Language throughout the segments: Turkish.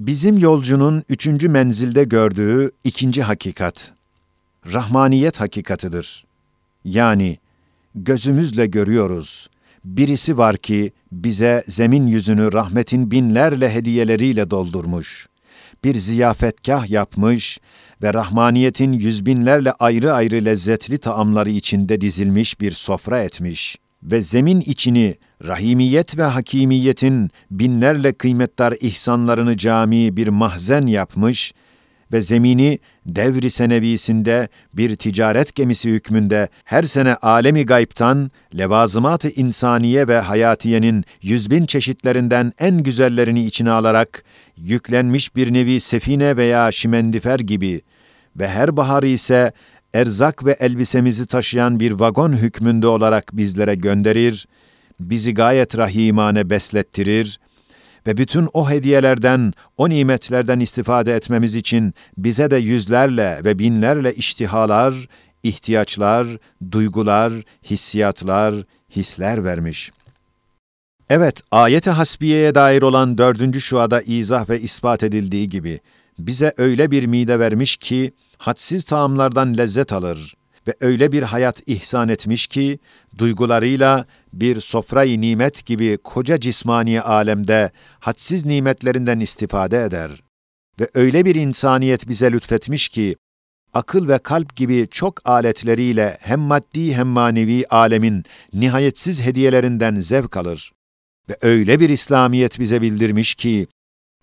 Bizim yolcunun üçüncü menzilde gördüğü ikinci hakikat, rahmaniyet hakikatıdır. Yani gözümüzle görüyoruz. Birisi var ki bize zemin yüzünü rahmetin binlerle hediyeleriyle doldurmuş. Bir ziyafetkah yapmış ve rahmaniyetin yüz binlerle ayrı ayrı lezzetli taamları içinde dizilmiş bir sofra etmiş ve zemin içini rahimiyet ve hakimiyetin binlerle kıymetdar ihsanlarını cami bir mahzen yapmış ve zemini devri senevisinde bir ticaret gemisi hükmünde her sene alemi gayiptan levazımat-ı insaniye ve hayatiyenin yüzbin çeşitlerinden en güzellerini içine alarak yüklenmiş bir nevi sefine veya şimendifer gibi ve her baharı ise erzak ve elbisemizi taşıyan bir vagon hükmünde olarak bizlere gönderir, bizi gayet rahimane beslettirir ve bütün o hediyelerden, o nimetlerden istifade etmemiz için bize de yüzlerle ve binlerle iştihalar, ihtiyaçlar, duygular, hissiyatlar, hisler vermiş. Evet, ayet-i hasbiyeye dair olan dördüncü şuada izah ve ispat edildiği gibi, bize öyle bir mide vermiş ki, hadsiz taamlardan lezzet alır ve öyle bir hayat ihsan etmiş ki, duygularıyla bir sofrayı nimet gibi koca cismani alemde hadsiz nimetlerinden istifade eder. Ve öyle bir insaniyet bize lütfetmiş ki, akıl ve kalp gibi çok aletleriyle hem maddi hem manevi alemin nihayetsiz hediyelerinden zevk alır. Ve öyle bir İslamiyet bize bildirmiş ki,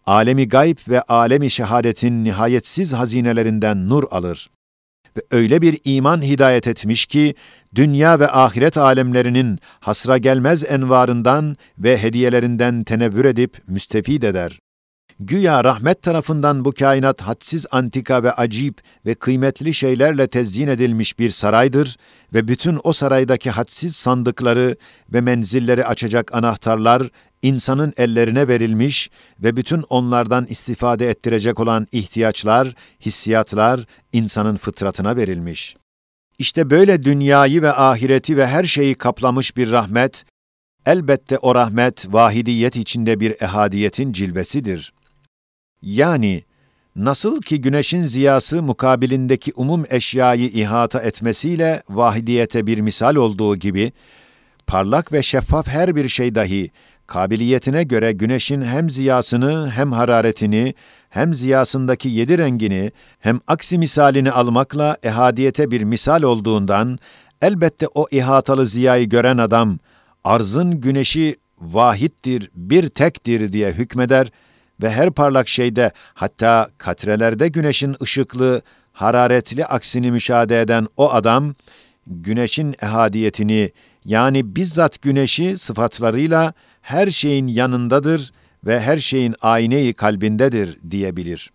alemi gayb ve alemi şehadetin nihayetsiz hazinelerinden nur alır. Ve öyle bir iman hidayet etmiş ki, dünya ve ahiret alemlerinin hasra gelmez envarından ve hediyelerinden tenevvür edip müstefid eder. Güya rahmet tarafından bu kainat hadsiz antika ve acip ve kıymetli şeylerle tezyin edilmiş bir saraydır ve bütün o saraydaki hadsiz sandıkları ve menzilleri açacak anahtarlar insanın ellerine verilmiş ve bütün onlardan istifade ettirecek olan ihtiyaçlar, hissiyatlar insanın fıtratına verilmiş. İşte böyle dünyayı ve ahireti ve her şeyi kaplamış bir rahmet, elbette o rahmet vahidiyet içinde bir ehadiyetin cilvesidir. Yani nasıl ki güneşin ziyası mukabilindeki umum eşyayı ihata etmesiyle vahidiyete bir misal olduğu gibi, parlak ve şeffaf her bir şey dahi kabiliyetine göre güneşin hem ziyasını hem hararetini hem ziyasındaki yedi rengini hem aksi misalini almakla ehadiyete bir misal olduğundan elbette o ihatalı ziyayı gören adam arzın güneşi vahittir, bir tektir diye hükmeder ve her parlak şeyde hatta katrelerde güneşin ışıklı, hararetli aksini müşahede eden o adam güneşin ehadiyetini yani bizzat güneşi sıfatlarıyla her şeyin yanındadır ve her şeyin ayneyi kalbindedir diyebilir.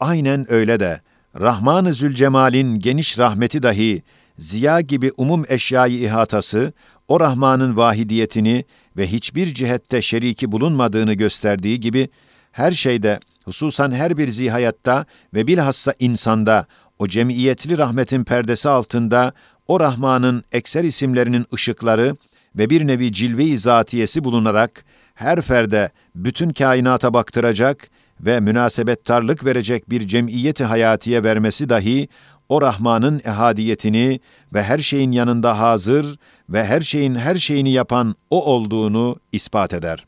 Aynen öyle de Rahman-ı Zülcemal'in geniş rahmeti dahi ziya gibi umum eşyayı ihatası o Rahman'ın vahidiyetini ve hiçbir cihette şeriki bulunmadığını gösterdiği gibi her şeyde hususan her bir zihayatta ve bilhassa insanda o cemiyetli rahmetin perdesi altında o Rahman'ın ekser isimlerinin ışıkları ve bir nevi cilve-i zatiyesi bulunarak her ferde bütün kainata baktıracak ve münasebettarlık verecek bir cemiyeti hayatiye vermesi dahi o Rahman'ın ehadiyetini ve her şeyin yanında hazır ve her şeyin her şeyini yapan o olduğunu ispat eder.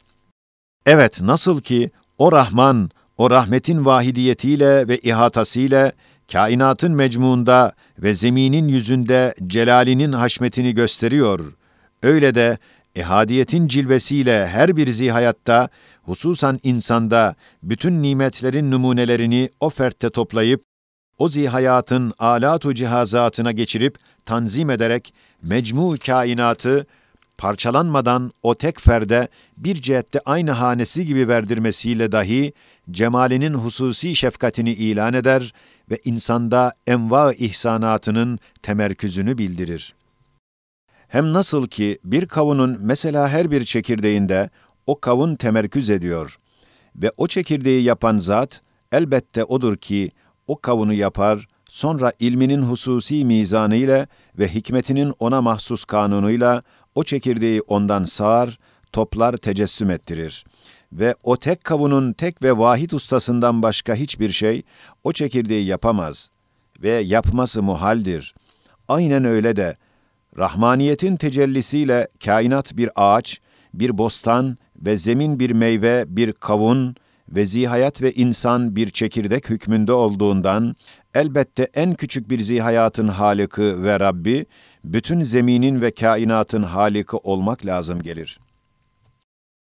Evet, nasıl ki o Rahman, o rahmetin vahidiyetiyle ve ihatasıyla kainatın mecmuunda ve zeminin yüzünde celalinin haşmetini gösteriyor. Öyle de ehadiyetin cilvesiyle her bir zihayatta, hususan insanda bütün nimetlerin numunelerini o fertte toplayıp, o zihayatın alatu cihazatına geçirip, tanzim ederek, mecmu kainatı, parçalanmadan o tek ferde bir cihette aynı hanesi gibi verdirmesiyle dahi cemalinin hususi şefkatini ilan eder ve insanda enva ihsanatının temerküzünü bildirir. Hem nasıl ki bir kavunun mesela her bir çekirdeğinde o kavun temerküz ediyor ve o çekirdeği yapan zat elbette odur ki o kavunu yapar, sonra ilminin hususi mizanı ile ve hikmetinin ona mahsus kanunuyla o çekirdeği ondan sağar, toplar tecessüm ettirir. ve o tek kavunun tek ve vahid ustasından başka hiçbir şey o çekirdeği yapamaz ve yapması muhaldir. Aynen öyle de Rahmaniyetin tecellisiyle kainat bir ağaç, bir bostan ve zemin bir meyve, bir kavun ve zihayat ve insan bir çekirdek hükmünde olduğundan, elbette en küçük bir zihayatın halıkı ve Rabbi, bütün zeminin ve kainatın halıkı olmak lazım gelir.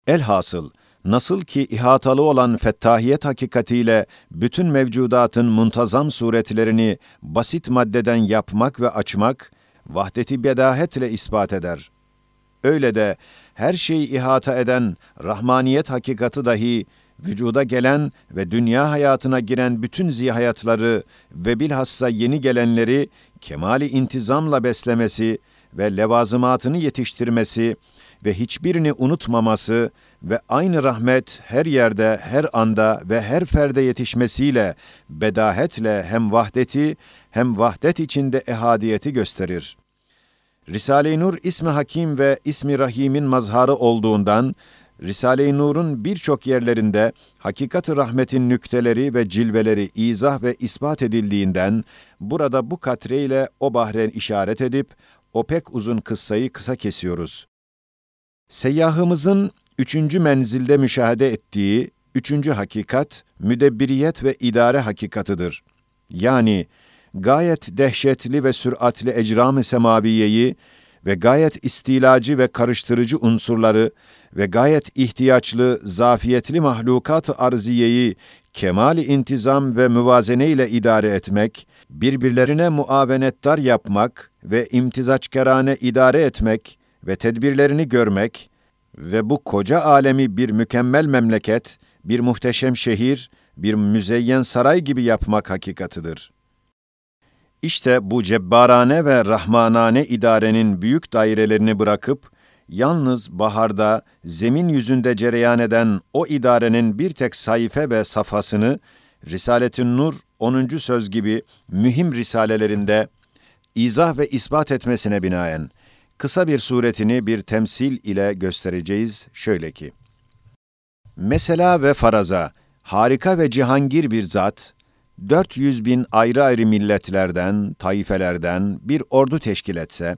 Elhasıl, nasıl ki ihatalı olan fettahiyet hakikatiyle bütün mevcudatın muntazam suretlerini basit maddeden yapmak ve açmak, vahdeti bedahetle ispat eder. Öyle de her şeyi ihata eden rahmaniyet hakikati dahi vücuda gelen ve dünya hayatına giren bütün zihayatları ve bilhassa yeni gelenleri kemali intizamla beslemesi ve levazımatını yetiştirmesi ve hiçbirini unutmaması ve aynı rahmet her yerde, her anda ve her ferde yetişmesiyle bedahetle hem vahdeti hem vahdet içinde ehadiyeti gösterir. Risale-i Nur ismi Hakim ve ismi Rahim'in mazharı olduğundan Risale-i Nur'un birçok yerlerinde hakikat-ı rahmetin nükteleri ve cilveleri izah ve ispat edildiğinden burada bu katreyle o bahre işaret edip o pek uzun kıssayı kısa kesiyoruz. Seyyahımızın üçüncü menzilde müşahede ettiği üçüncü hakikat, müdebbiriyet ve idare hakikatıdır. Yani gayet dehşetli ve süratli ecram-ı semaviyeyi ve gayet istilacı ve karıştırıcı unsurları ve gayet ihtiyaçlı, zafiyetli mahlukat-ı arziyeyi kemali intizam ve müvazene ile idare etmek, birbirlerine muavenettar yapmak ve imtizaçkerane idare etmek ve tedbirlerini görmek ve bu koca alemi bir mükemmel memleket, bir muhteşem şehir, bir müzeyyen saray gibi yapmak hakikatıdır. İşte bu cebbarane ve rahmanane idarenin büyük dairelerini bırakıp, yalnız baharda zemin yüzünde cereyan eden o idarenin bir tek sayfe ve safhasını, Risaletün Nur 10. söz gibi mühim risalelerinde izah ve ispat etmesine binaen, kısa bir suretini bir temsil ile göstereceğiz şöyle ki, Mesela ve faraza, harika ve cihangir bir zat, 400 bin ayrı ayrı milletlerden, taifelerden bir ordu teşkil etse,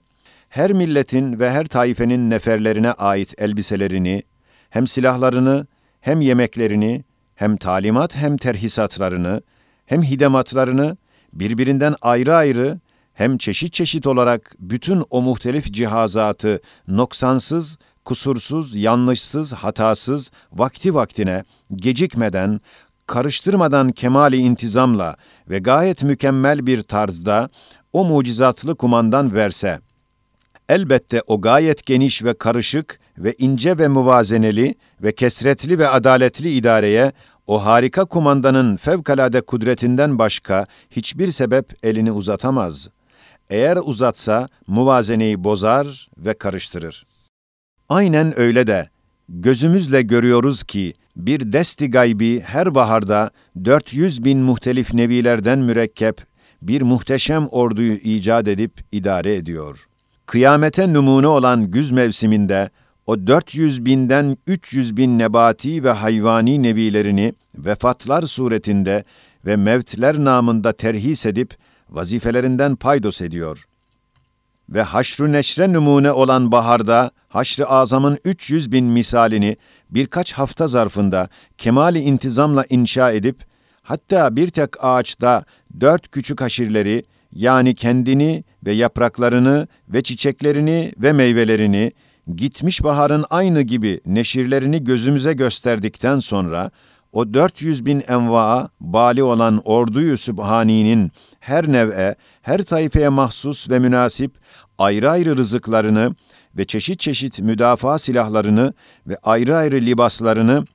her milletin ve her taifenin neferlerine ait elbiselerini, hem silahlarını, hem yemeklerini, hem talimat hem terhisatlarını, hem hidematlarını birbirinden ayrı ayrı hem çeşit çeşit olarak bütün o muhtelif cihazatı noksansız, kusursuz, yanlışsız, hatasız, vakti vaktine, gecikmeden, karıştırmadan kemali intizamla ve gayet mükemmel bir tarzda o mucizatlı kumandan verse, elbette o gayet geniş ve karışık ve ince ve muvazeneli ve kesretli ve adaletli idareye o harika kumandanın fevkalade kudretinden başka hiçbir sebep elini uzatamaz. Eğer uzatsa muvazeneyi bozar ve karıştırır. Aynen öyle de gözümüzle görüyoruz ki bir desti gaybi her baharda 400 bin muhtelif nevilerden mürekkep bir muhteşem orduyu icat edip idare ediyor. Kıyamete numune olan güz mevsiminde o 400 binden 300 bin nebati ve hayvani nevilerini vefatlar suretinde ve mevtler namında terhis edip vazifelerinden paydos ediyor. Ve haşru neşre numune olan baharda haşr-ı azamın 300 bin misalini birkaç hafta zarfında kemali intizamla inşa edip, hatta bir tek ağaçta dört küçük haşirleri, yani kendini ve yapraklarını ve çiçeklerini ve meyvelerini, gitmiş baharın aynı gibi neşirlerini gözümüze gösterdikten sonra, o 400 bin envaa bali olan orduyu sübhaninin her nev'e, her tayfeye mahsus ve münasip ayrı ayrı rızıklarını ve çeşit çeşit müdafaa silahlarını ve ayrı ayrı libaslarını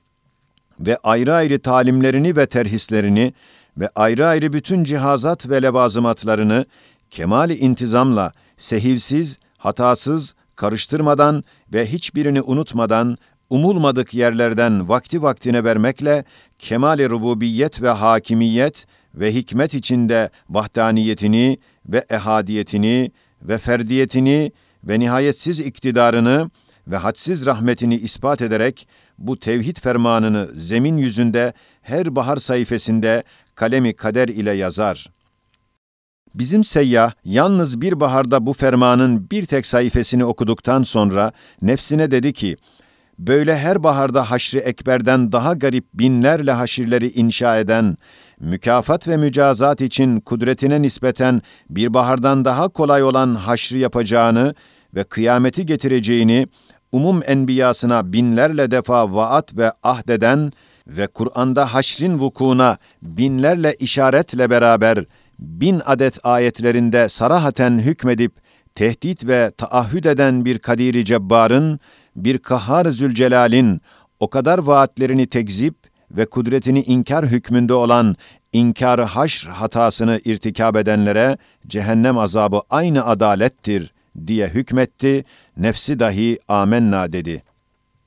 ve ayrı ayrı talimlerini ve terhislerini ve ayrı ayrı bütün cihazat ve levazımatlarını kemali intizamla, sehivsiz, hatasız, karıştırmadan ve hiçbirini unutmadan umulmadık yerlerden vakti vaktine vermekle kemali rububiyet ve hakimiyet ve hikmet içinde vahdaniyetini ve ehadiyetini ve ferdiyetini ve nihayetsiz iktidarını ve hadsiz rahmetini ispat ederek bu tevhid fermanını zemin yüzünde her bahar sayfasında kalemi kader ile yazar. Bizim seyyah yalnız bir baharda bu fermanın bir tek sayfasını okuduktan sonra nefsine dedi ki, böyle her baharda haşri ekberden daha garip binlerle haşirleri inşa eden, mükafat ve mücazat için kudretine nispeten bir bahardan daha kolay olan haşri yapacağını ve kıyameti getireceğini, umum enbiyasına binlerle defa vaat ve ahdeden ve Kur'an'da haşrin vukuuna binlerle işaretle beraber bin adet ayetlerinde sarahaten hükmedip tehdit ve taahhüd eden bir kadiri cebbarın, bir kahhar zülcelalin o kadar vaatlerini tekzip ve kudretini inkar hükmünde olan inkar haşr hatasını irtikab edenlere cehennem azabı aynı adalettir diye hükmetti, nefsi dahi amenna dedi.''